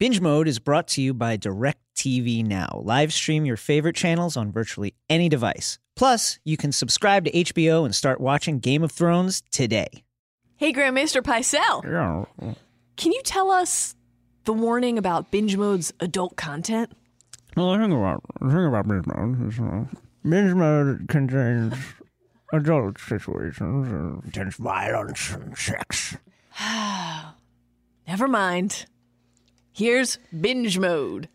Binge Mode is brought to you by DirecTV Now. Live stream your favorite channels on virtually any device. Plus, you can subscribe to HBO and start watching Game of Thrones today. Hey, Grandmaster Pycelle, Yeah. can you tell us the warning about binge mode's adult content? Well, the thing about, the thing about binge mode is uh, binge mode contains adult situations, uh, contains violence and sex. Oh. Never mind. Here's binge mode.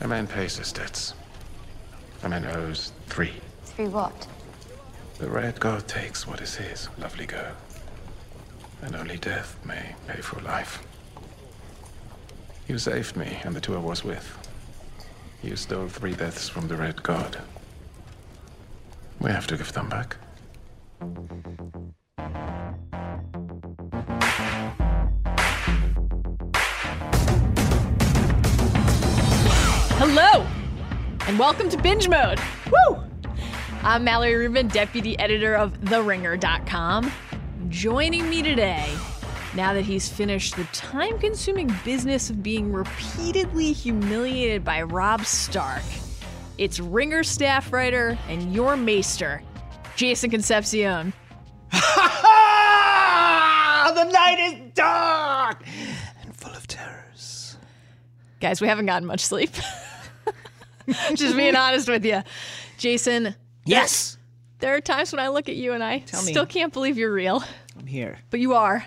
A man pays his debts. A man owes three. Three what? The red god takes what is his, lovely girl. And only death may pay for life. You saved me and the two I was with. You stole three deaths from the red god. We have to give them back. Hello, and welcome to Binge Mode. Woo! I'm Mallory Rubin, deputy editor of TheRinger.com. Joining me today, now that he's finished the time consuming business of being repeatedly humiliated by Robb Stark, it's Ringer staff writer and your maester, Jason Concepcion. the night is dark and full of terrors. Guys, we haven't gotten much sleep. Just being honest with you. Jason, Yes, there are times when I look at you and I me. still can't believe you're real. I'm here. But you are.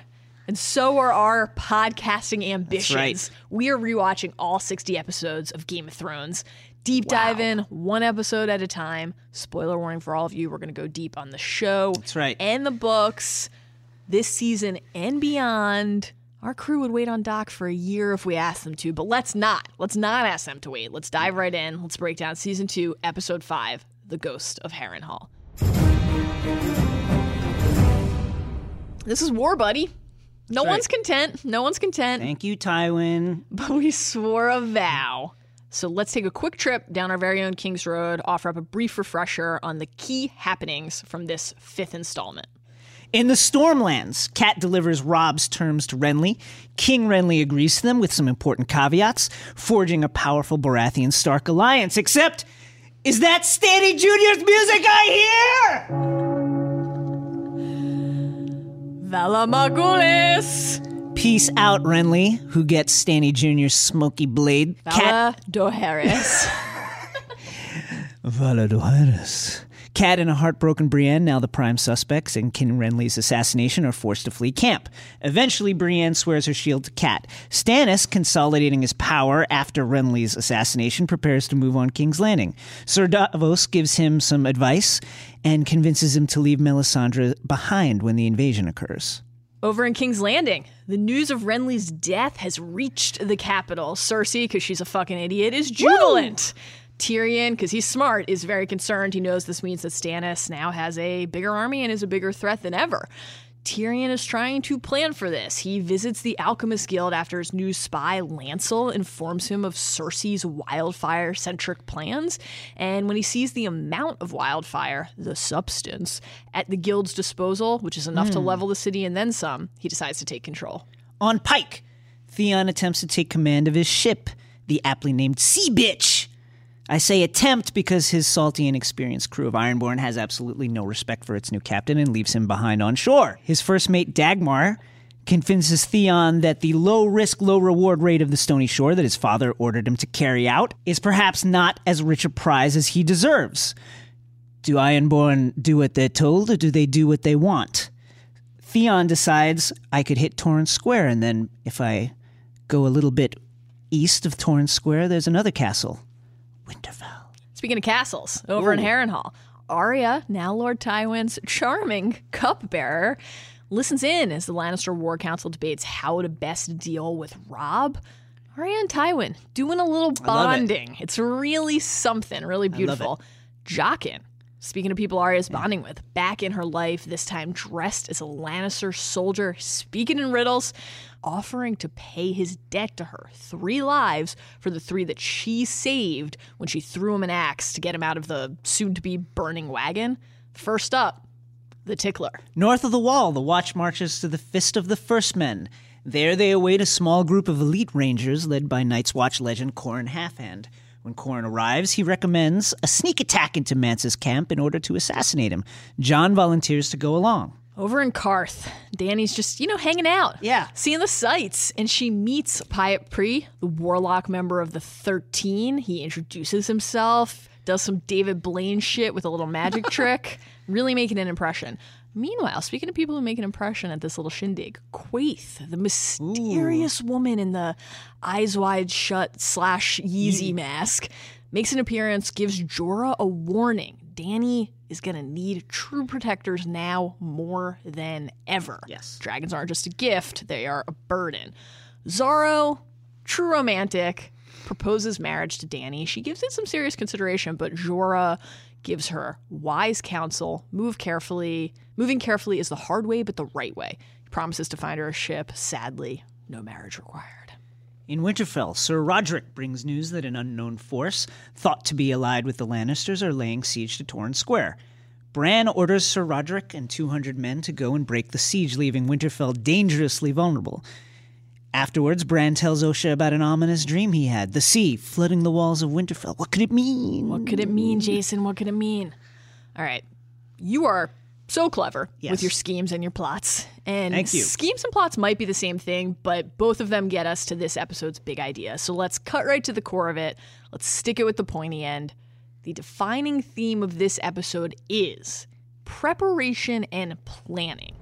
And so are our podcasting ambitions. We are rewatching all 60 episodes of Game of Thrones. Deep dive in one episode at a time. Spoiler warning for all of you, we're going to go deep on the show. That's right. And the books this season and beyond. Our crew would wait on Doc for a year if we asked them to, but let's not. Let's not ask them to wait. Let's dive right in. Let's break down season two, episode five The Ghost of Harrenhal. This is war, buddy. No right. one's content. No one's content Thank you, Tywin. but we swore a vow. So let's take a quick trip down our very own King's Road, offer up a brief refresher on the key happenings from this fifth installment. In the Stormlands, Kat delivers Robb's terms to Renly. King Renly agrees to them with some important caveats, forging a powerful Baratheon Stark alliance. Except, is that Stanny Jr.'s music I hear? Valar Morghulis! Peace out, Renly, who gets Stanny Jr.'s smoky blade. Kat Valar Dohaeris. Valar Dohaeris. Kat and a heartbroken Brienne, now the prime suspects in King Renly's assassination, are forced to flee camp. Eventually, Brienne swears her shield to Kat. Stannis, consolidating his power after Renly's assassination, prepares to move on King's Landing. Sir Davos gives him some advice and convinces him to leave Melisandre behind when the invasion occurs. Over in King's Landing, the news of Renly's death has reached the capital. Cersei, because she's a fucking idiot, is jubilant. Tyrion, because he's smart, is very concerned. He knows this means that Stannis now has a bigger army and is a bigger threat than ever. Tyrion is trying to plan for this. He visits the Alchemist Guild after his new spy, Lancel, informs him of Cersei's wildfire centric plans. And when he sees the amount of wildfire, the substance, at the guild's disposal, which is enough to hmm. level the city and then some, he decides to take control. On Pyke, Theon attempts to take command of his ship, the aptly named Sea Bitch. I say attempt because his salty and experienced crew of Ironborn has absolutely no respect for its new captain and leaves him behind on shore. His first mate, Dagmer, convinces Theon that the low risk, low reward rate of the Stony Shore that his father ordered him to carry out is perhaps not as rich a prize as he deserves. Do Ironborn do what they're told, or do they do what they want? Theon decides I could hit Torrhen Square, and then if I go a little bit east of Torrhen Square, there's another castle, Winterfell. Speaking of castles, over in Harrenhal, Arya, now Lord Tywin's charming cupbearer, listens in as the Lannister War Council debates how to best deal with Robb. Arya and Tywin doing a little love it. bonding. It's really something, really beautiful. Jaqen, speaking of people Arya's bonding with, back in her life, this time dressed as a Lannister soldier, speaking in riddles, offering to pay his debt to her. Three lives for the three that she saved when she threw him an axe to get him out of the soon to be burning wagon. First up, the tickler. North of the wall, the watch marches to the Fist of the First Men. There they await a small group of elite rangers led by Night's Watch legend Qhorin Halfhand. When Qhorin arrives, he recommends a sneak attack into Mance's camp in order to assassinate him. Jon volunteers to go along. Over in Qarth, Dany's just, you know, hanging out. Yeah. Seeing the sights. And she meets Pyat Pree, the warlock member of the 13. He introduces himself, does some David Blaine shit with a little magic trick, really making an impression. Meanwhile, speaking of people who make an impression at this little shindig, Quaithe, the mysterious woman in the eyes wide shut slash Yeezy mask, makes an appearance, gives Jorah a warning. Dany is going to need true protectors now more than ever. Yes. Dragons aren't just a gift, they are a burden. Xaro, true romantic, proposes marriage to Dany. She gives it some serious consideration, but Jorah gives her wise counsel move carefully. Moving carefully is the hard way, but the right way. He promises to find her a ship. Sadly, no marriage required. In Winterfell, Sir Rodrik brings news that an unknown force, thought to be allied with the Lannisters, are laying siege to Torrhen Square. Bran orders Sir Rodrik and 200 men to go and break the siege, leaving Winterfell dangerously vulnerable. Afterwards, Bran tells Osha about an ominous dream he had the sea flooding the walls of Winterfell. What could it mean? What could it mean, Jason? What could it mean? All right. You are so clever Yes. with your schemes and your plots. And Thank you. schemes and plots might be the same thing, but both of them get us to this episode's big idea. So let's cut right to the core of it. Let's stick it with the pointy end. The defining theme of this episode is preparation and planning.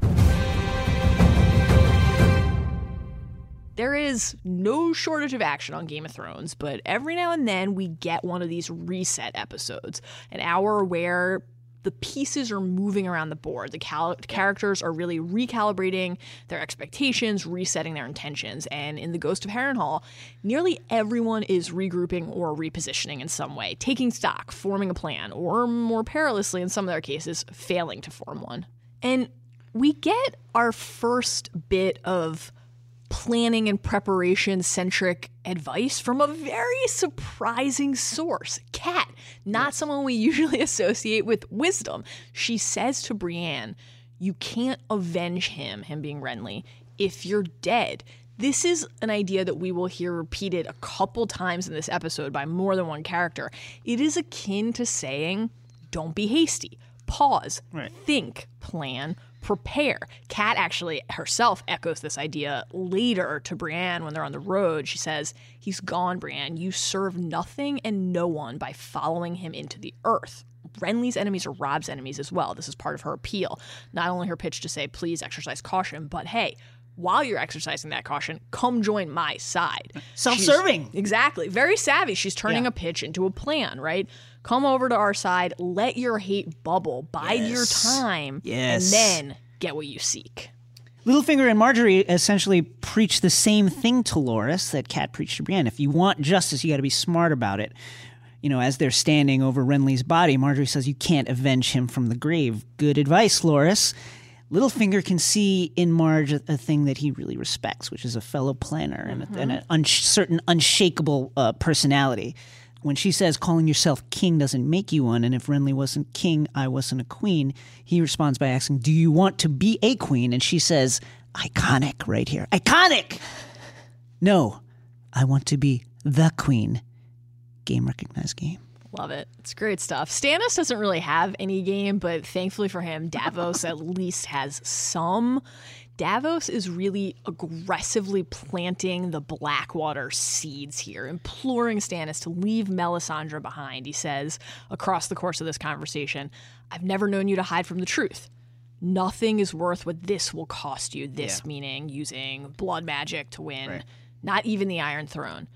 There is no shortage of action on Game of Thrones, but every now and then we get one of these reset episodes, an hour where the pieces are moving around the board. The cal- characters are really recalibrating their expectations, resetting their intentions. And in The Ghost of Harrenhal, nearly everyone is regrouping or repositioning in some way, taking stock, forming a plan, or more perilously, in some of their cases, failing to form one. And we get our first bit of planning and preparation centric advice from a very surprising source. Kat, not someone we usually associate with wisdom. She says to Brienne, You can't avenge him, him being Renly, if you're dead. This is an idea that we will hear repeated a couple times in this episode by more than one character. It is akin to saying, Don't be hasty. Pause, Right. think, plan, prepare. Kat actually herself echoes this idea later to Brienne when they're on the road. She says, He's gone, Brienne. You serve nothing and no one by following him into the earth. Renly's enemies are Rob's enemies as well. This is part of her appeal. Not only her pitch to say, please exercise caution, but hey, while you're exercising that caution, come join my side. Self-serving. Exactly. Very savvy. She's turning Yeah. a pitch into a plan, right? Come over to our side, let your hate bubble, bide your time, Yes. and then get what you seek. Littlefinger and Margaery essentially preach the same thing to Loras that Kat preached to Brienne. If you want justice, you got to be smart about it. You know, as they're standing over Renly's body, Margaery says, You can't avenge him from the grave. Good advice, Loras. Littlefinger can see in Margaery, a thing that he really respects, which is a fellow planner and, a, and an unsh certain unshakable uh, personality. When she says calling yourself king doesn't make you one, and if Renly wasn't king, I wasn't a queen, he responds by asking, Do you want to be a queen? And she says, Iconic right here. Iconic! No, I want to be the queen. Game recognized game. Love it. It's great stuff. Stannis doesn't really have any game, but thankfully for him, Davos at least has some. Davos is really aggressively planting the Blackwater seeds here, imploring Stannis to leave Melisandre behind. He says across the course of this conversation, I've never known you to hide from the truth. Nothing is worth what this will cost you. This meaning using blood magic to win, not even the Iron Throne.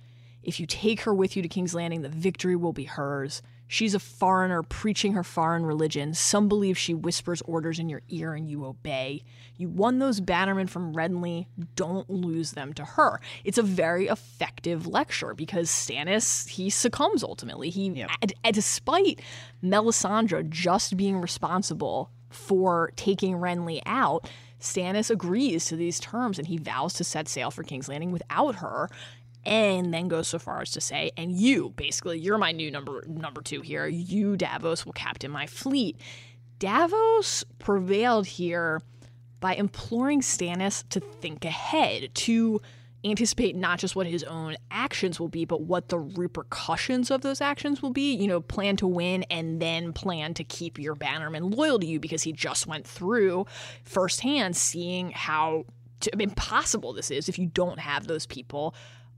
If you take her with you to King's Landing, the victory will be hers. She's a foreigner preaching her foreign religion. Some believe she whispers orders in your ear and you obey. You won those bannermen from Renly. Don't lose them to her. It's a very effective lecture because Stannis, he succumbs ultimately. He, and despite Melisandre just being responsible for taking Renly out, Stannis agrees to these terms and he vows to set sail for King's Landing without her and then goes so far as to say, and you, basically, you're my new number number two here. You, Davos, will captain my fleet. Davos prevailed here by imploring Stannis to think ahead, to anticipate not just what his own actions will be, but what the repercussions of those actions will be. You know, plan to win and then plan to keep your bannermen loyal to you because he just went through firsthand seeing how impossible this is if you don't have those people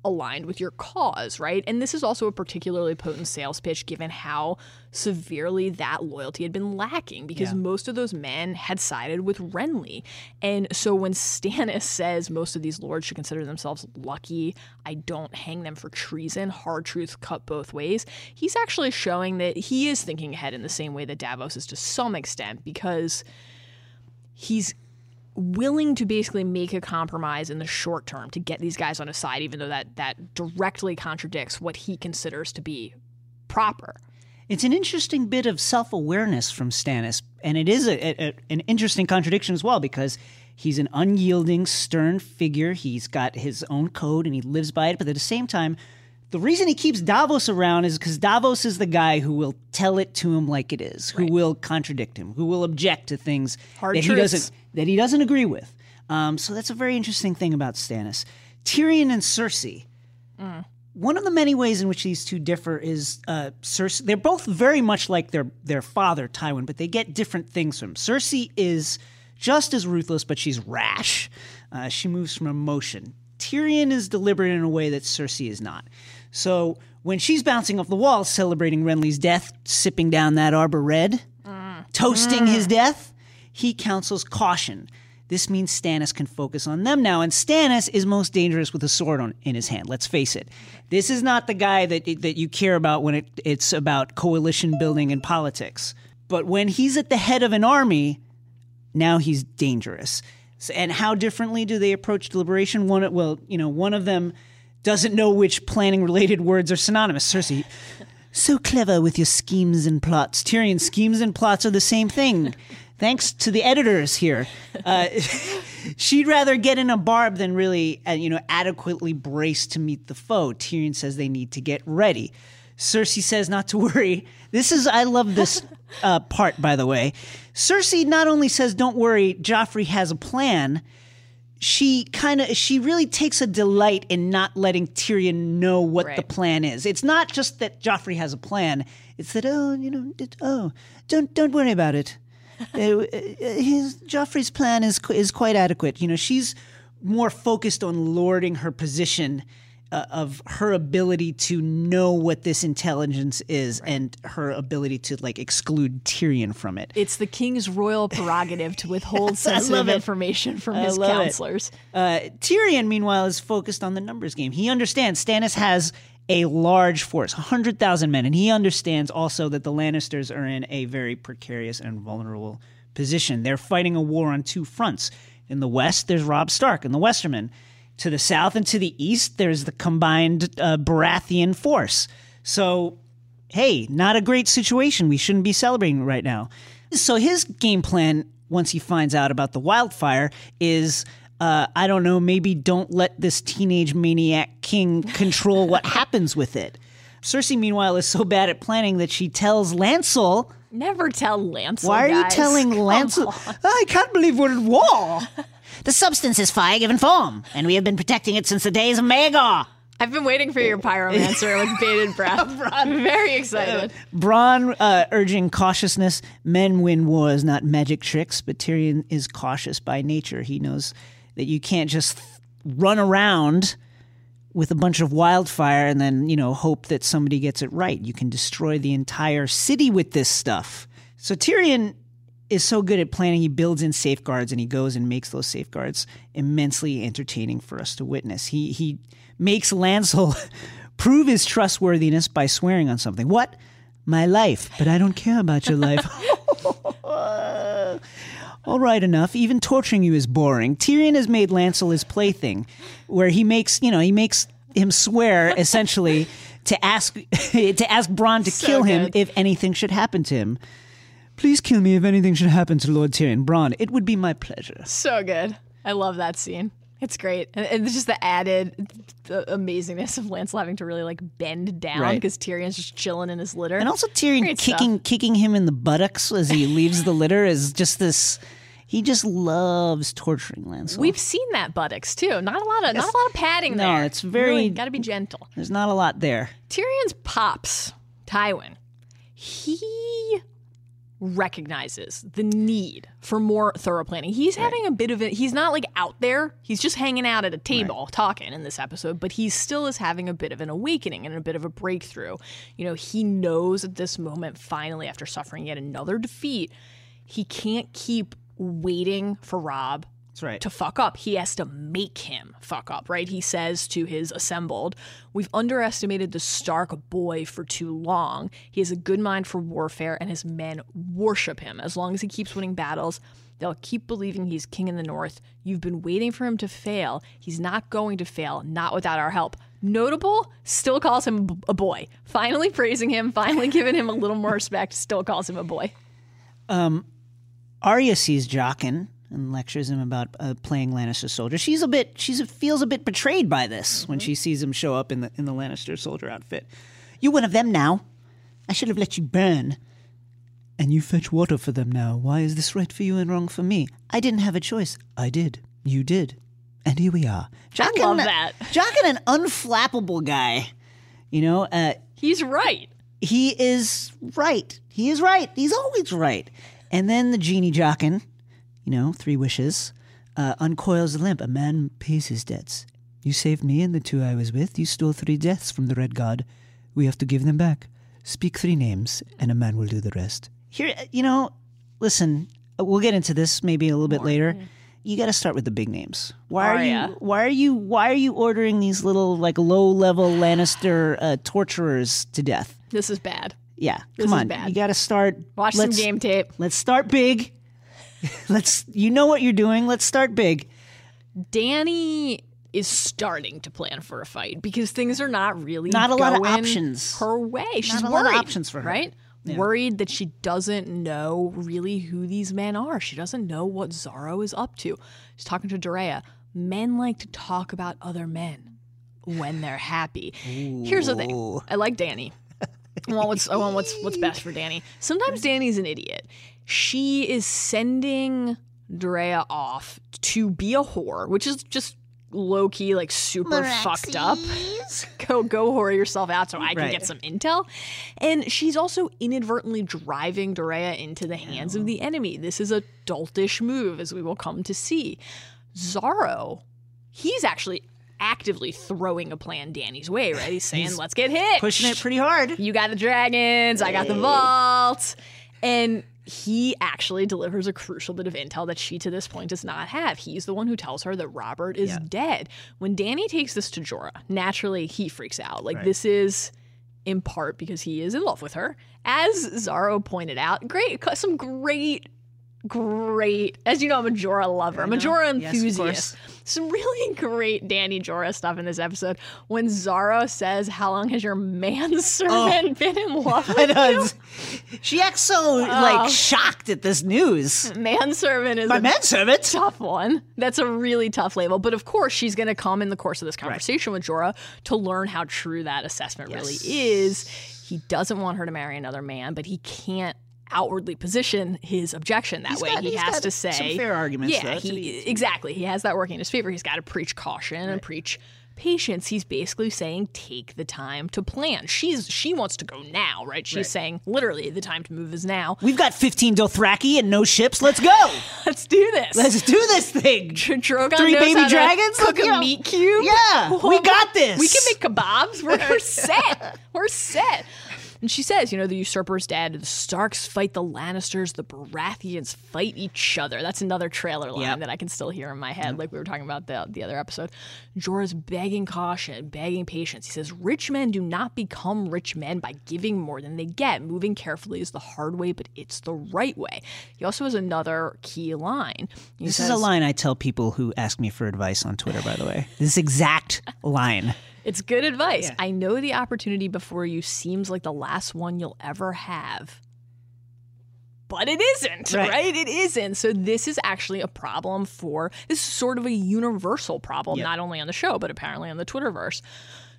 aligned with your cause, right? And this is also a particularly potent sales pitch given how severely that loyalty had been lacking because Yeah. most of those men had sided with Renly. And so when Stannis says most of these lords should consider themselves lucky, I don't hang them for treason, hard truth cut both ways, he's actually showing that he is thinking ahead in the same way that Davos is to some extent because he's willing to basically make a compromise in the short term to get these guys on his side, even though that that directly contradicts what he considers to be proper. It's an interesting bit of self awareness from Stannis, and it is a, a- an interesting contradiction as well because he's an unyielding, stern figure. He's got his own code and he lives by it, but at the same time, the reason he keeps Davos around is because Davos is the guy who will tell it to him like it is, who will contradict him, who will object to things Hard that he doesn't that he doesn't agree with. Um, so that's a very interesting thing about Stannis. Tyrion and Cersei. One of the many ways in which these two differ is uh, Cersei. They're both very much like their their father Tywin, but they get different things from. him. Cersei is just as ruthless, but she's rash. Uh, she moves from emotion. Tyrion is deliberate in a way that Cersei is not. So when she's bouncing off the wall, celebrating Renly's death, sipping down that Arbor Red, toasting his death, he counsels caution. This means Stannis can focus on them now, and Stannis is most dangerous with a sword on, in his hand. Let's face it. This is not the guy that that you care about when it, it's about coalition building and politics. But when he's at the head of an army, now he's dangerous. So, and how differently do they approach deliberation? One, well, you know, one of them doesn't know which planning-related words are synonymous. Cersei, so clever with your schemes and plots. Tyrion, schemes and plots are the same thing. Thanks to the editors here. Uh, she'd rather get in a barb than really, uh, you know, adequately brace to meet the foe. Tyrion says they need to get ready. Cersei says not to worry. This is, I love this uh, part, by the way. Cersei not only says, don't worry, Joffrey has a plan, she kind of she really takes a delight in not letting Tyrion know what the plan is. It's not just that Joffrey has a plan; it's that oh, you know, it- oh, don't don't worry about it. Uh, uh, his Joffrey's plan is is quite adequate. You know, she's more focused on lording her position uh, of her ability to know what this intelligence is and her ability to like exclude Tyrion from it. It's the king's royal prerogative to withhold sensitive information from I his counselors. Uh, Tyrion, meanwhile, is focused on the numbers game. He understands Stannis has a large force, 100,000 men, and he understands also that the Lannisters are in a very precarious and vulnerable position. They're fighting a war on two fronts. In the west, there's Robb Stark and the Westermen. To the south and to the east, there's the combined uh, Baratheon force. So hey, not a great situation. We shouldn't be celebrating right now. So his game plan, once he finds out about the wildfire, is uh, I don't know, maybe don't let this teenage maniac king control what happens with it. Cersei, meanwhile, is so bad at planning that she tells Lancel, Never tell Lancel. Why are you telling Lancel? I can't believe we're at war. the substance is fire given form, and we have been protecting it since the days of Maegor. I've been waiting for your pyromancer with bated breath. I'm very excited. Bronn uh, urging cautiousness. Men win wars, not magic tricks. But Tyrion is cautious by nature. He knows that you can't just th- run around with a bunch of wildfire and then you know hope that somebody gets it right. You can destroy the entire city with this stuff. So Tyrion is so good at planning. He builds in safeguards and he goes and makes those safeguards immensely entertaining for us to witness. He he makes Lancel prove his trustworthiness by swearing on something. What? My life, but I don't care about your life. All right, enough. Even torturing you is boring. Tyrion has made Lancel his plaything, where he makes you know he makes him swear essentially to ask to ask Bronn to So kill him good. if anything should happen to him. Please kill me if anything should happen to Lord Tyrion. Bronn, it would be my pleasure. So good. I love that scene. It's great, and, and it's just the added the amazingness of Lancel having to really like bend down Right. because Tyrion's just chilling in his litter. And also Tyrion Great stuff. kicking kicking him in the buttocks as he leaves the litter is just this. He just loves torturing Lancel. We've seen that buttocks too. Not a lot of not a lot of padding No, there. it's very- got to be gentle. There's not a lot there. Tyrion's pops, Tywin, he recognizes the need for more thorough planning. He's having a bit of it. He's not like out there. He's just hanging out at a table talking in this episode, but he still is having a bit of an awakening and a bit of a breakthrough. You know, he knows at this moment, finally, after suffering yet another defeat, he can't keep waiting for Robb That's right. to fuck up. He has to make him fuck up, right? He says to his assembled, We've underestimated the Stark boy for too long. He has a good mind for warfare, and his men worship him. As long as he keeps winning battles, they'll keep believing he's king in the north. You've been waiting for him to fail. He's not going to fail, not without our help. Notable, still calls him b- a boy. Finally praising him, finally giving him a little more respect, still calls him a boy. Um, Arya sees Jaqen and lectures him about uh, playing Lannister soldier. She's a bit, she feels a bit betrayed by this when she sees him show up in the in the Lannister soldier outfit. You're one of them now? I should have let you burn. And you fetch water for them now. Why is this right for you and wrong for me? I didn't have a choice. I did. You did. And here we are. Jaqen, love that. Jaqen, an unflappable guy. You know, uh, He's right. he is right. He is right. He's always right. And then the genie Jaqen, you know, three wishes, uh, uncoils the lamp. A man pays his debts. You saved me and the two I was with. You stole three deaths from the Red God. We have to give them back. Speak three names, and a man will do the rest. Here, uh, you know, listen. uh, We'll get into this maybe a little bit later. You got to start with the big names. Why are Arya. you? Why are you? Why are you ordering these little like low level Lannister uh, torturers to death? This is bad. Yeah, This come is on. bad. You got to start. Watch some game tape. Let's start big. let's. You know what you're doing. Let's start big. Dany is starting to plan for a fight because things are not really Not a lot of options. her way. She's a worried, lot of options for her. right? Worried that she doesn't know really who these men are. She doesn't know what Xaro is up to. She's talking to Doreah. Men like to talk about other men when they're happy. Here's the thing. I like Dany. I want what's I want what's what's best for Dany. Sometimes Dany's an idiot. She is sending Drea off to be a whore, which is just low key, like super fucked up. Go go whore yourself out so I can Right. get some intel. And she's also inadvertently driving Drea into the hands of the enemy. This is a doltish move, as we will come to see. Xaro, he's actually actively throwing a plan Dany's way, right? He's saying, let's get hit. Pushing it pretty hard. You got the dragons, I got the vault. And he actually delivers a crucial bit of intel that she to this point does not have. He's the one who tells her that Robert is dead. When Dany takes this to Jorah, naturally he freaks out. Like this is in part because he is in love with her. As Xaro pointed out, great some great great as you know I'm a Jorah lover. I'm a Jorah Yes, enthusiast. Some really great Dany Jorah stuff in this episode. When Xaro says, How long has your manservant oh. been in love with you? She acts so like oh. shocked at this news. Manservant is My a manservant. tough one. That's a really tough label. But of course, she's going to come in the course of this conversation with Jorah to learn how true that assessment really is. He doesn't want her to marry another man, but he can't outwardly position his objection that He's way. got- he has to some say fair arguments, Yeah, though, he, exactly. He has that working in his favor. He's got to preach caution and preach patience. He's basically saying take the time to plan. She's she wants to go now, right? She's saying literally the time to move is now. We've got 15 Dothraki and no ships. Let's go. Let's do this. Let's do this thing. Drogon Three baby dragons? cook a meat cube. yeah, we got this. We can make kebabs. We're set. We're set. And she says, you know, the usurper's dead. The Starks fight the Lannisters. The Baratheons fight each other. That's another trailer line Yep. that I can still hear in my head, like we were talking about the, the other episode. Jorah's begging caution, begging patience. He says, rich men do not become rich men by giving more than they get. Moving carefully is the hard way, but it's the right way. He also has another key line. He This says, is a line I tell people who ask me for advice on Twitter, by the way. This exact line. It's good advice. I know the opportunity before you seems like the last one you'll ever have. but it isn't, Right. right. It isn't. So this is actually a problem for this is sort of a universal problem, Yep. not only on the show, but apparently on the Twitterverse.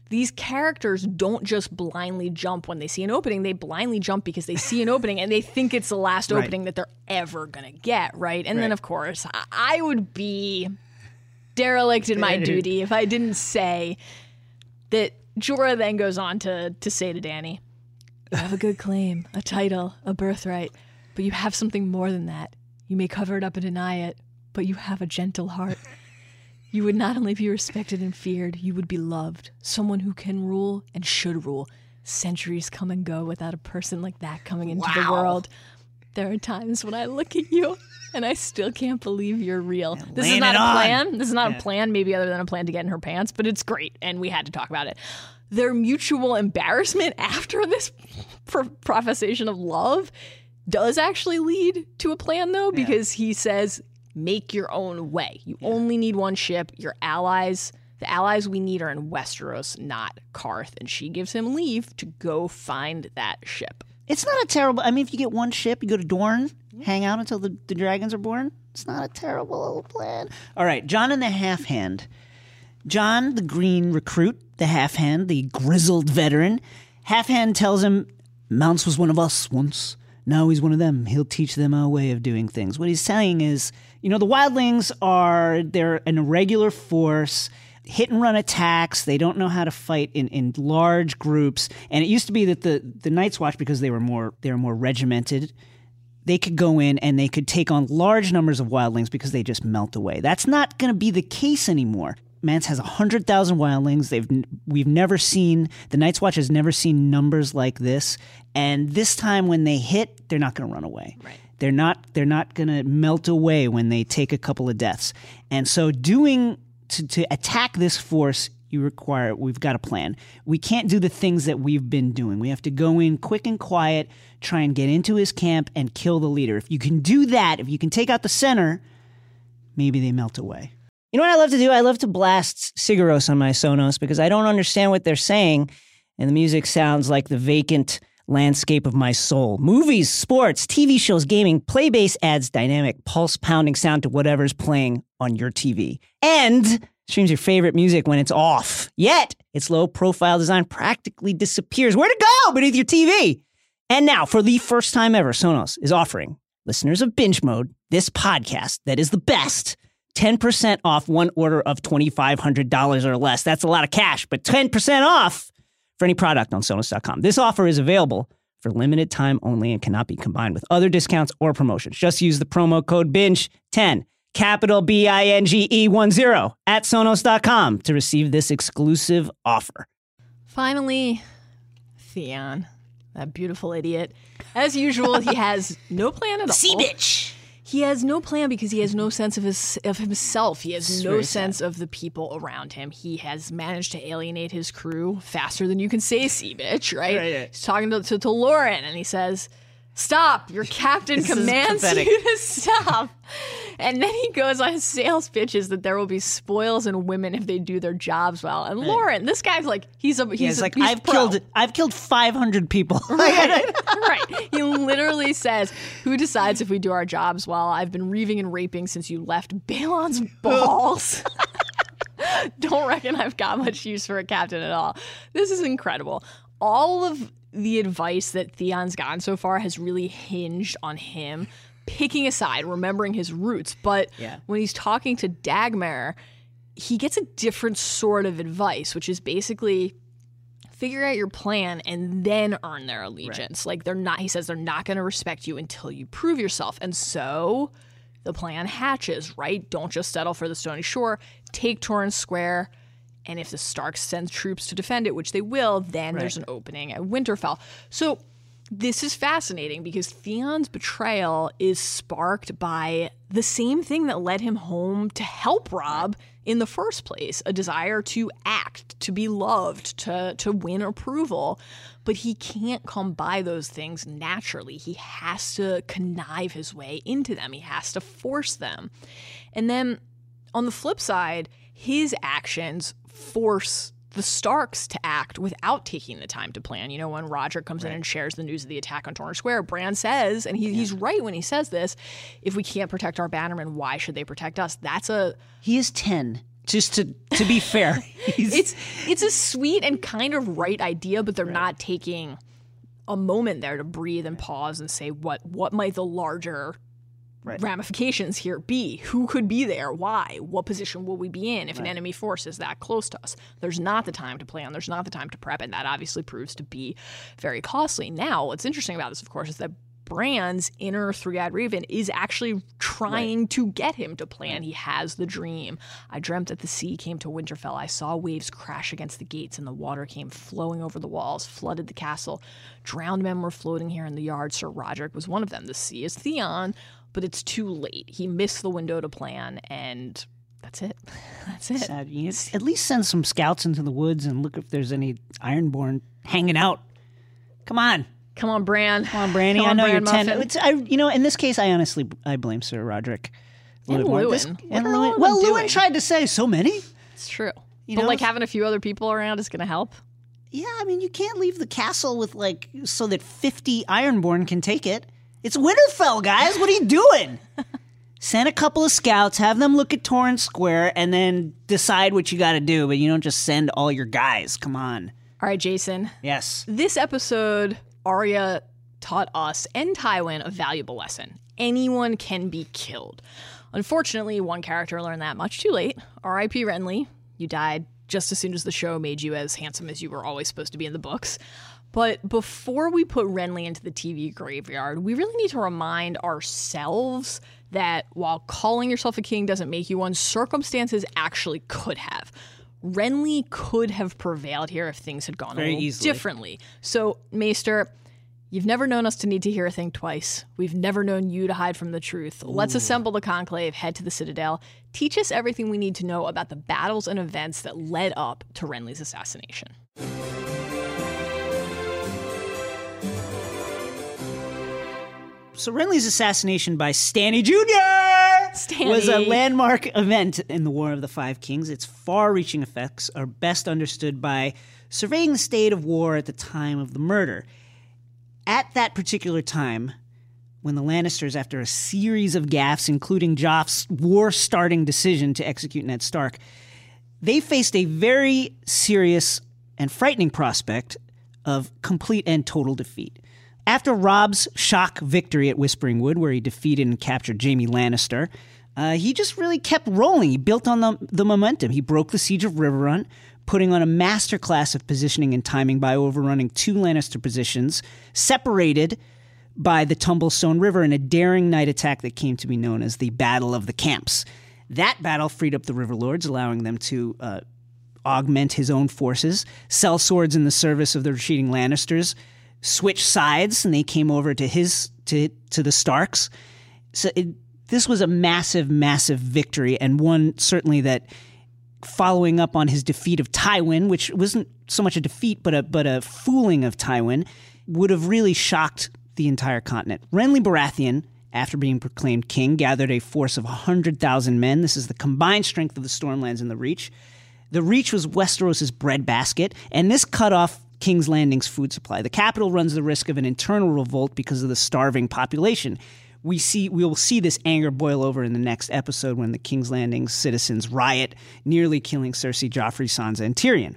These characters don't just blindly jump when they see an opening. They blindly jump because they see an opening and they think it's the last Right. opening that they're ever gonna get, right? And then of course, I- I would be derelict in my duty if I didn't say that Jorah then goes on to to say to Dany, "You have a good claim, a title, a birthright, but you have something more than that. You may cover it up and deny it, but you have a gentle heart. You would not only be respected and feared, you would be loved. Someone who can rule and should rule. Centuries come and go without a person like that coming into the world. There are times when I look at you and I still can't believe you're real. this is not a on. plan. This is not Yeah. a plan, maybe other than a plan to get in her pants, but it's great, and we had to talk about it. Their mutual embarrassment after this pro- professation of love does actually lead to a plan, though, because he says, "Make your own way. You only need one ship. Your allies." The allies we need are in Westeros, not Qarth. And she gives him leave to go find that ship. It's not a terrible. I mean, if you get one ship, you go to Dorne, hang out until the, the dragons are born. It's not a terrible little plan. All right, Jon and the Half Hand. Jon, the green recruit, the Half Hand, the grizzled veteran. Half Hand tells him, Mance was one of us once. Now he's one of them. He'll teach them our way of doing things. What he's saying is, you know, the wildlings are they're an irregular force hit and run attacks. They don't know how to fight in, in large groups. And it used to be that the, the Night's Watch, because they were more they were more regimented, they could go in and they could take on large numbers of wildlings because they just melt away. That's not going to be the case anymore. Mance has 100,000 wildlings. They've we've never seen the Night's Watch has never seen numbers like this. And this time when they hit, they're not going to run away. Right. They're not they're not going to melt away when they take a couple of deaths. And so doing to, to attack this force you require we've got a plan. We can't do the things that we've been doing. We have to go in quick and quiet, try and get into his camp and kill the leader. If you can do that, if you can take out the center, maybe they melt away. You know what I love to do? I love to blast Sigur Rós on my Sonos because I don't understand what they're saying, and the music sounds like the vacant landscape of my soul. Movies, sports, TV shows, gaming, Playbase adds dynamic, pulse pounding sound to whatever's playing on your TV. And streams your favorite music when it's off. Yet, its low profile design practically disappears. Where to go beneath your TV? And now, for the first time ever, Sonos is offering listeners of Binge Mode this podcast that is the best. 10% off one order of $2,500 or less. That's a lot of cash, but 10% off for any product on Sonos.com. This offer is available for limited time only and cannot be combined with other discounts or promotions. Just use the promo code BINGE10, capital B I N G E 1 0 at Sonos.com to receive this exclusive offer. Finally, Theon, that beautiful idiot. As usual, he has no plan at all. See, bitch. He has no plan because he has no mm-hmm. sense of his of himself. He has no very sense of the people around him. He has managed to alienate his crew faster than you can say "see bitch," right? Right, right. He's talking to, to, to Lorren and he says, "Stop! Your captain commands you to stop." And then he goes on his sales pitches that there will be spoils and women if they do their jobs well. And Lorren, this guy's like, he's a he's, He's like, he's I've pro. killed, I've killed 500 people. right. right. He literally says, Who decides if we do our jobs well? I've been reaving and raping since you left Balon's balls. Don't reckon I've got much use for a captain at all. This is incredible. All of the advice that Theon's gotten so far has really hinged on him picking a side, remembering his roots. But Yeah. when he's talking to Dagmer, he gets a different sort of advice, which is basically figure out your plan and then earn their allegiance. Like they're not he says they're not going to respect you until you prove yourself. And so the plan hatches, right? Don't just settle for the stony shore. Take Torrhen Square. And if the Starks send troops to defend it, which they will, then there's an opening at Winterfell. So this is fascinating because Theon's betrayal is sparked by the same thing that led him home to help Robb in the first place a desire to act, to be loved, to, to win approval. But he can't come by those things naturally. He has to connive his way into them, he has to force them. And then on the flip side, his actions force the Starks to act without taking the time to plan. You know, when Roger comes in and shares the news of the attack on Torrhen Square, Bran says, and he, he's right when he says this, if we can't protect our bannermen, why should they protect us? That's a He is 10. Just to to be fair. He's, it's it's a sweet and kind of right idea, but they're not taking a moment there to breathe and pause and say what what might the larger Right. ramifications here be? Who could be there? Why? What position will we be in if an enemy force is that close to us? There's not the time to plan. There's not the time to prep, and that obviously proves to be very costly. Now, what's interesting about this, of course, is that Bran's inner three-eyed raven is actually trying to get him to plan. He has the dream. I dreamt that the sea came to Winterfell. I saw waves crash against the gates, and the water came flowing over the walls, flooded the castle. Drowned men were floating here in the yard. Sir Rodrik was one of them. The sea is Theon, but it's too late. He missed the window to plan, and that's it. That's it. sad. You at least send some scouts into the woods and look if there's any Ironborn hanging out. Come on. Come on, Bran. Come on, Brandy. Come I know Bran you're ten. Muffin. It's, I, you know, in this case, I honestly I blame Sir Rodrik. And. Luwin. What and Luwin. Well, them Luwin tried to say so many. It's true. You but know, like having a few other people around is going to help. Yeah, I mean, you can't leave the castle with like so that fifty Ironborn can take it. It's Winterfell, guys. What are you doing? Send a couple of scouts, have them look at Torrhen Square, and then decide what you got to do. But you don't just send all your guys. Come on. All right, Jason. Yes. This episode, Arya taught us and Tywin a valuable lesson. Anyone can be killed. Unfortunately, one character learned that much too late. R.I.P. Renly. You died just as soon as the show made you as handsome as you were always supposed to be in the books. But before we put Renly into the TV graveyard, we really need to remind ourselves that while calling yourself a king doesn't make you one, circumstances actually could have. Renly could have prevailed here if things had gone Very a little easily. differently. So, Maester, you've never known us to need to hear a thing twice. We've never known you to hide from the truth. Let's assemble the conclave, head to the Citadel, teach us everything we need to know about the battles and events that led up to Renly's assassination. So Renly's assassination by Stanny Jr. Stanny. was a landmark event in the War of the Five Kings. Its far-reaching effects are best understood by surveying the state of war at the time of the murder. At that particular time, when the Lannisters, after a series of gaffes, including Joff's war-starting decision to execute Ned Stark, they faced a very serious and frightening prospect of complete and total defeat. After Robb's shock victory at Whispering Wood, where he defeated and captured Jaime Lannister, uh, he just really kept rolling. He built on the, the momentum. He broke the siege of Riverrun, putting on a masterclass of positioning and timing by overrunning two Lannister positions, separated by the Tumblestone River in a daring night attack that came to be known as the Battle of the Camps. That battle freed up the River Lords, allowing them to uh, augment his own forces, sell swords in the service of the retreating Lannisters, switch sides, and they came over to his to to the Starks. So it, this was a massive, massive victory, and one certainly that following up on his defeat of Tywin, which wasn't so much a defeat but a but a fooling of Tywin, would have really shocked the entire continent. Renly Baratheon, after being proclaimed king, gathered a force of 100,000 men. This is the combined strength of the Stormlands and the Reach. The Reach was Westeros' breadbasket, and this cut off King's Landing's food supply. The capital runs the risk of an internal revolt because of the starving population. We see we will see this anger boil over in the next episode when the King's Landing citizens riot, nearly killing Cersei, Joffrey, Sansa, and Tyrion.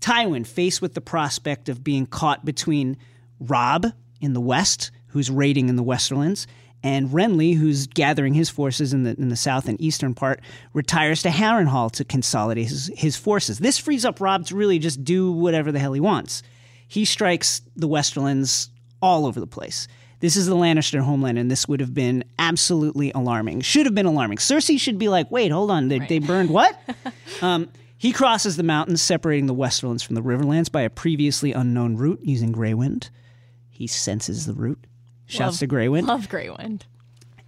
Tywin, faced with the prospect of being caught between Robb in the west, who's raiding in the Westerlands, and Renly, who's gathering his forces in the in the south and eastern part, retires to Harrenhal to consolidate his, his forces. This frees up Robb to really just do whatever the hell he wants. He strikes the Westerlands all over the place. This is the Lannister homeland, and this would have been absolutely alarming. Should have been alarming. Cersei should be like, wait, hold on, they, they burned what? um, he crosses the mountains, separating the Westerlands from the Riverlands by a previously unknown route using Grey Wind. He senses the route, shouts Love- to Grey Wind. Love Grey Wind.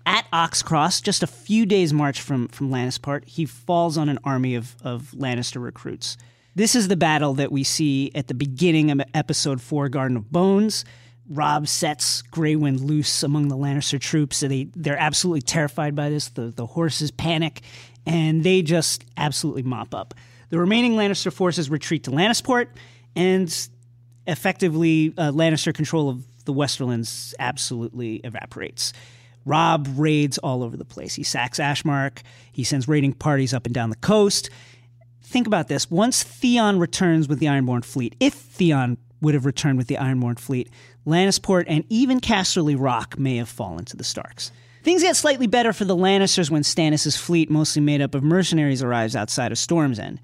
At Oxcross, just a few days' march from, from Lannisport, he falls on an army of, of Lannister recruits. This is the battle that we see at the beginning of episode four, Garden of Bones. Robb sets Grey Wind loose among the Lannister troops. So they, they're absolutely terrified by this. The, the horses panic, and they just absolutely mop up. The remaining Lannister forces retreat to Lannisport, and effectively, uh, Lannister control of the Westerlands absolutely evaporates. Robb raids all over the place. He sacks Ashemark. He sends raiding parties up and down the coast. Think about this. Once Theon returns with the Ironborn fleet, if Theon would have returned with the Ironborn fleet, Lannisport and even Casterly Rock may have fallen to the Starks. Things get slightly better for the Lannisters when Stannis' fleet, mostly made up of mercenaries, arrives outside of Storm's End.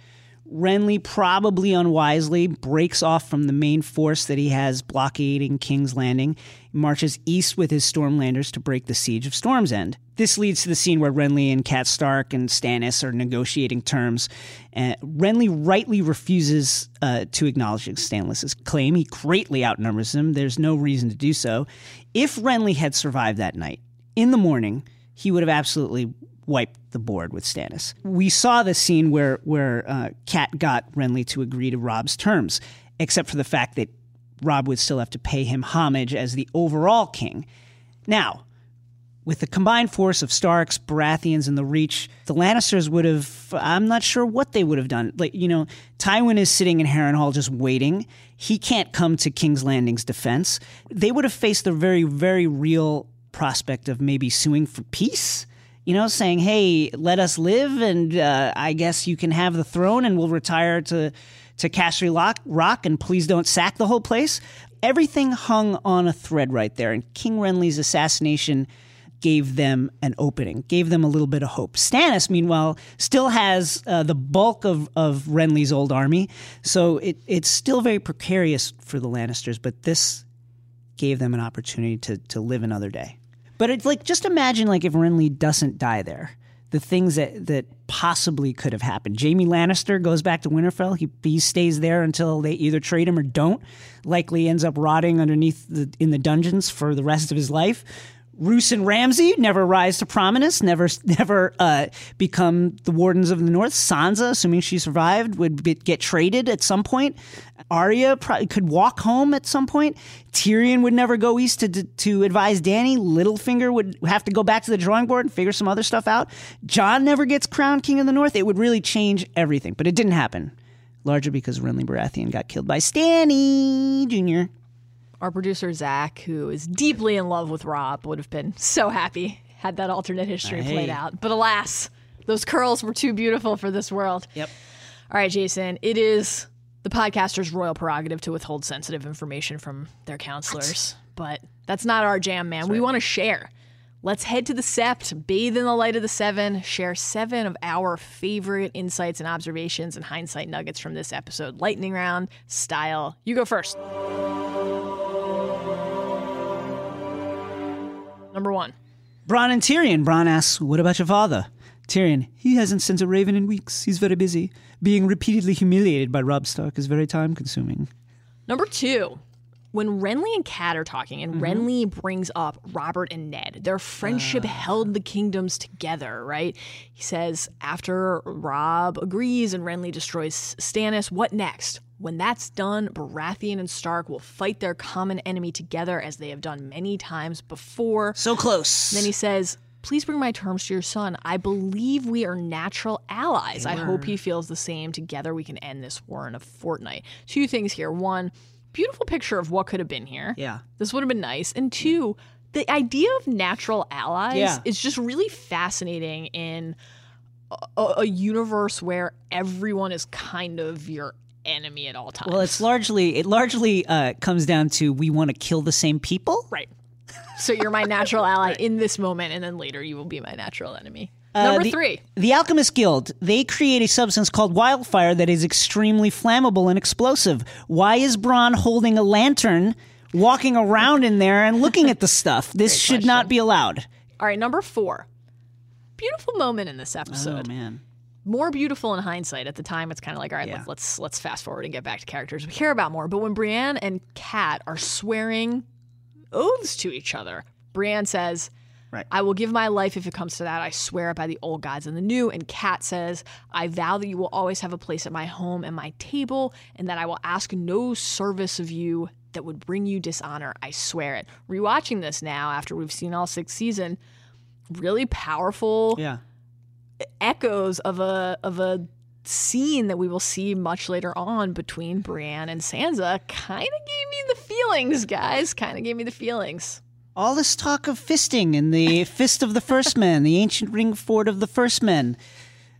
Renly probably unwisely breaks off from the main force that he has blockading King's Landing, marches east with his Stormlanders to break the siege of Storm's End. This leads to the scene where Renly and Cat Stark and Stannis are negotiating terms. Uh, Renly rightly refuses uh, to acknowledge Stannis' claim. He greatly outnumbers him. There's no reason to do so. If Renly had survived that night, in the morning, he would have absolutely wiped the board with Stannis. We saw the scene where where uh, Cat got Renly to agree to Robb's terms, except for the fact that Rob would still have to pay him homage as the overall king. Now, with the combined force of Starks, Baratheons, and the Reach, the Lannisters would have. I'm not sure what they would have done. Like, you know, Tywin is sitting in Harrenhal just waiting. He can't come to King's Landing's defense. They would have faced the very, very real prospect of maybe suing for peace you know, saying, "Hey, let us live, and uh, I guess you can have the throne, and we'll retire to to Casterly Rock, and please don't sack the whole place." Everything hung on a thread right there, and King Renly's assassination gave them an opening, gave them a little bit of hope. Stannis, meanwhile, still has uh, the bulk of, of Renly's old army, so it, it's still very precarious for the Lannisters, but this gave them an opportunity to, to live another day. But it's like just imagine like if Renly doesn't die there. The things that, that possibly could have happened. Jaime Lannister goes back to Winterfell. He, he stays there until they either trade him or don't. Likely ends up rotting underneath the, in the dungeons for the rest of his life. Roose and Ramsay never rise to prominence, never never uh, become the wardens of the North. Sansa, assuming she survived, would be, get traded at some point. Arya could walk home at some point. Tyrion would never go east to, to, to advise Dany. Littlefinger would have to go back to the drawing board and figure some other stuff out. Jon never gets crowned king of the North. It would really change everything, but it didn't happen. Largely because Renly Baratheon got killed by Stanny Jr our producer Zach, who is deeply in love with Robb, would have been so happy had that alternate history hey. played out. But alas, those curls were too beautiful for this world. Yep. All right, Jason, it is the podcaster's royal prerogative to withhold sensitive information from their counselors. What? But that's not our jam, man. That's we right. want to share. Let's head to the Sept, bathe in the light of the seven, share seven of our favorite insights and observations and hindsight nuggets from this episode. Lightning round style. You go first. Number one. Bronn and Tyrion. Bronn asks, What about your father? Tyrion, he hasn't sent a raven in weeks. He's very busy. Being repeatedly humiliated by Robb Stark is very time consuming. Number two. When Renly and Cat are talking, and mm-hmm. Renly brings up Robert and Ned, their friendship uh. held the kingdoms together, right? He says, after Robb agrees and Renly destroys Stannis, what next? When that's done, Baratheon and Stark will fight their common enemy together as they have done many times before. So close. Then he says, Please bring my terms to your son. I believe we are natural allies. I hope he feels the same. Together we can end this war in a fortnight. Two things here. One, beautiful picture of what could have been here. Yeah. This would have been nice. And two, the idea of natural allies yeah. is just really fascinating in a, a, universe where everyone is kind of your enemy at all times. Well, it's largely it largely uh, comes down to we want to kill the same people, right? So you're my natural ally right. in this moment, and then later you will be my natural enemy. Uh, Number the, three. The Alchemist Guild. They create a substance called wildfire that is extremely flammable and explosive. Why is Bronn holding a lantern, walking around in there and looking at the stuff? This Great should question. not be allowed. All right, number four. Beautiful moment in this episode. Oh, man more beautiful in hindsight. At the time, it's kind of like, all right, yeah. let's, let's fast forward and get back to characters we care about more. But when Brienne and Cat are swearing oaths to each other, Brienne says, Right. I will give my life if it comes to that. I swear it by the old gods and the new. And Cat says, I vow that you will always have a place at my home and my table, and that I will ask no service of you that would bring you dishonor. I swear it. Rewatching this now after we've seen all six season, really powerful. Yeah echoes of a of a scene that we will see much later on between Brienne and Sansa kind of gave me the feelings, guys. Kind of gave me the feelings. All this talk of fisting and the fist of the first men, the ancient ring fort of the first men.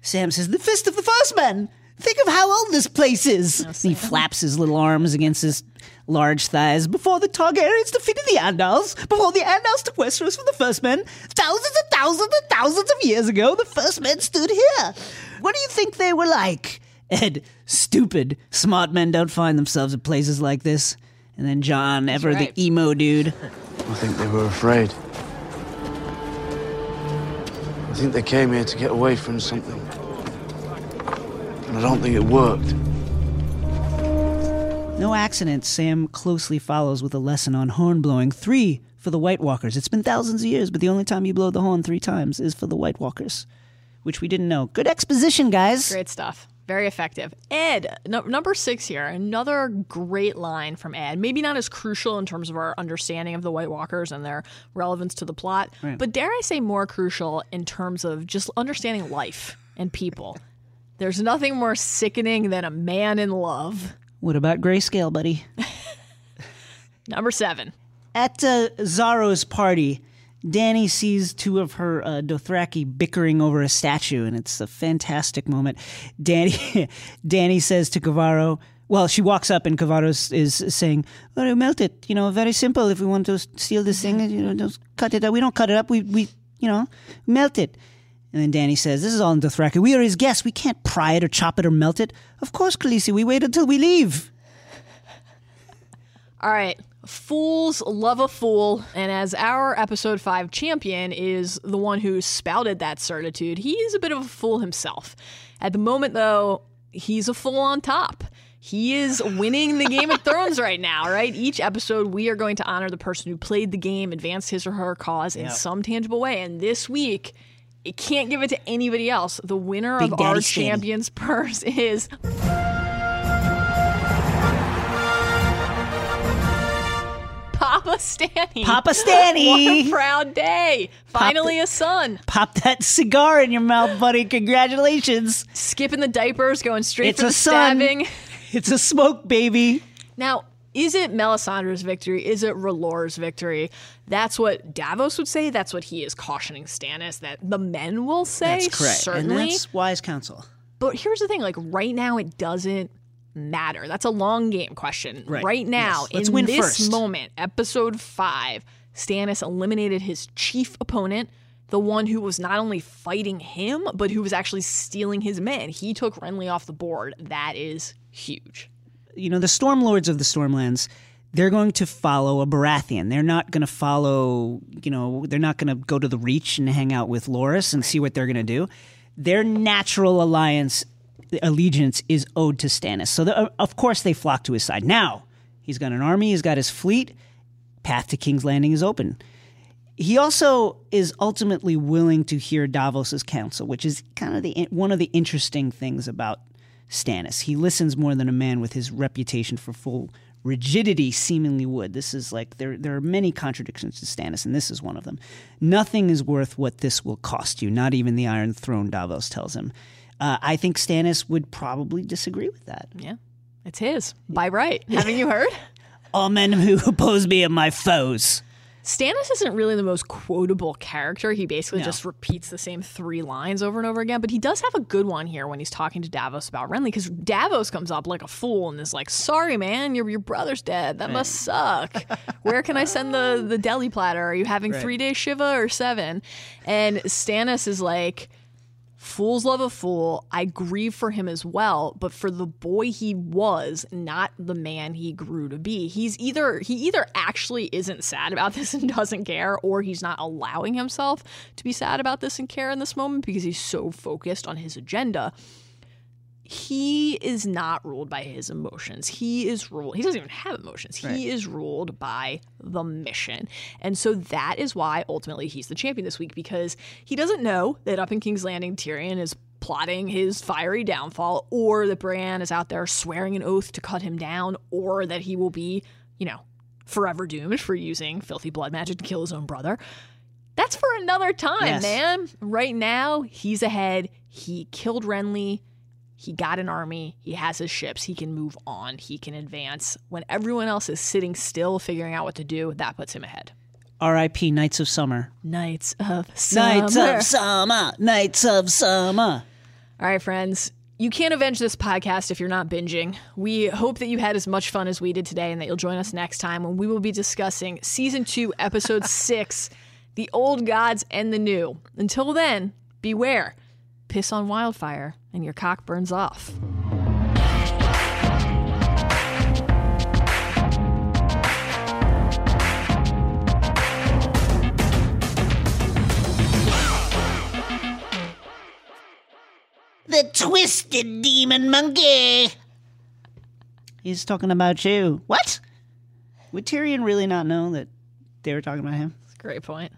Sam says, The fist of the first men! Think of how old this place is! And he flaps his little arms against his large thighs. Before the Targaryens defeated the Andals, before the Andals took Westeros from the first men, thousands and thousands and thousands of years ago, the first men stood here. What do you think they were like? Edd, stupid. Smart men don't find themselves in places like this. And then Jon, ever right. the emo dude. I think they were afraid. I think they came here to get away from something. And I don't think it worked. No accident, Sam closely follows with a lesson on horn blowing. Three for the White Walkers. It's been thousands of years, but the only time you blow the horn three times is for the White Walkers, which we didn't know. Good exposition, guys. Great stuff. Very effective. Edd, no, number six here, another great line from Edd. Maybe not as crucial in terms of our understanding of the White Walkers and their relevance to the plot, but dare I say more crucial in terms of just understanding life and people. There's nothing more sickening than a man in love. What about grayscale, buddy? Number seven. At uh, Xaro's party, Dany sees two of her uh, Dothraki bickering over a statue, and it's a fantastic moment. Dany, Dany says to Kovarro, well, she walks up and Kovarro is, saying, "Well, melt it. You know, very simple. If we want to steal this thing, you know, just cut it up. We don't cut it up. We, we, you know, melt it." And then Dany says, "This is all in Dothraki. We are his guests. We can't pry it or chop it or melt it. Of course, Khaleesi. We wait until we leave." All right. Fools love a fool. And as our episode five champion is the one who spouted that certitude, he is a bit of a fool himself. At the moment, though, he's a fool on top. He is winning the Game of Thrones right now, right? Each episode, we are going to honor the person who played the game, advanced his or her cause in Yep. some tangible way. And this week, it can't give it to anybody else. The winner Big of Daddy our champion's purse is Papa Stanny. Papa Stanny. What a proud day. Finally a son. pop that cigar in your mouth, buddy. Congratulations. Skipping the diapers, going straight It's for a the son. stabbing. It's a smoke, baby. Now, is it Melisandre's victory? Is it R'hllor's victory? That's what Davos would say. That's what he is cautioning Stannis. That the men will say. That's correct. Certainly. And that's wise counsel. But here's the thing: like right now, it doesn't matter. That's a long game question. Right. now, Yes. In this first. moment, episode five, Stannis eliminated his chief opponent, the one who was not only fighting him, but who was actually stealing his men. He took Renly off the board. That is huge. You know, the Stormlords of the Stormlands, they're going to follow a Baratheon. They're not going to follow, you know, they're not going to go to the Reach and hang out with Loras and see what they're going to do. Their natural alliance, allegiance is owed to Stannis. So, the, uh, of course, they flock to his side. Now, he's got an army, he's got his fleet. Path to King's Landing is open. He also is ultimately willing to hear Davos's counsel, which is kind of the one of the interesting things about Stannis. He listens more than a man with his reputation for full rigidity seemingly would. This is like there there are many contradictions to Stannis, and this is one of them. Nothing is worth what this will cost you, not even the Iron Throne, Davos tells him. Uh, I think Stannis would probably disagree with that. Yeah, it's his by right. Haven't you heard? All men who oppose me are my foes. Stannis isn't really the most quotable character. He basically No. just repeats the same three lines over and over again. But he does have a good one here when he's talking to Davos about Renly, because Davos comes up like a fool and is like, "Sorry, man, your your brother's dead. That must suck. Where can I send the the deli platter? Are you having three days shiva or seven? And Stannis is like. Fools love a fool. I grieve for him as well, but for the boy he was, not the man he grew to be. He's either he either actually isn't sad about this and doesn't care, or he's not allowing himself to be sad about this and care in this moment because he's so focused on his agenda. He is not ruled by his emotions. He is ruled, he doesn't even have emotions. He is ruled by the mission. And so that is why ultimately he's the champion this week because he doesn't know that up in King's Landing, Tyrion is plotting his fiery downfall, or that Bran is out there swearing an oath to cut him down, or that he will be, you know, forever doomed for using filthy blood magic to kill his own brother. That's for another time, Yes. man. Right now, he's ahead. He killed Renly. He got an army, he has his ships, he can move on, he can advance. When everyone else is sitting still figuring out what to do, that puts him ahead. R.I.P. Knights of Summer. Knights of Summer. Knights of Summer. Knights of Summer. All right, friends. You can't avenge this podcast if you're not binging. We hope that you had as much fun as we did today and that you'll join us next time when we will be discussing season two, episode six The Old Gods and the New. Until then, beware piss on wildfire and your cock burns off. The twisted demon monkey. He's talking about you. What? Would Tyrion really not know that they were talking about him? That's a great point.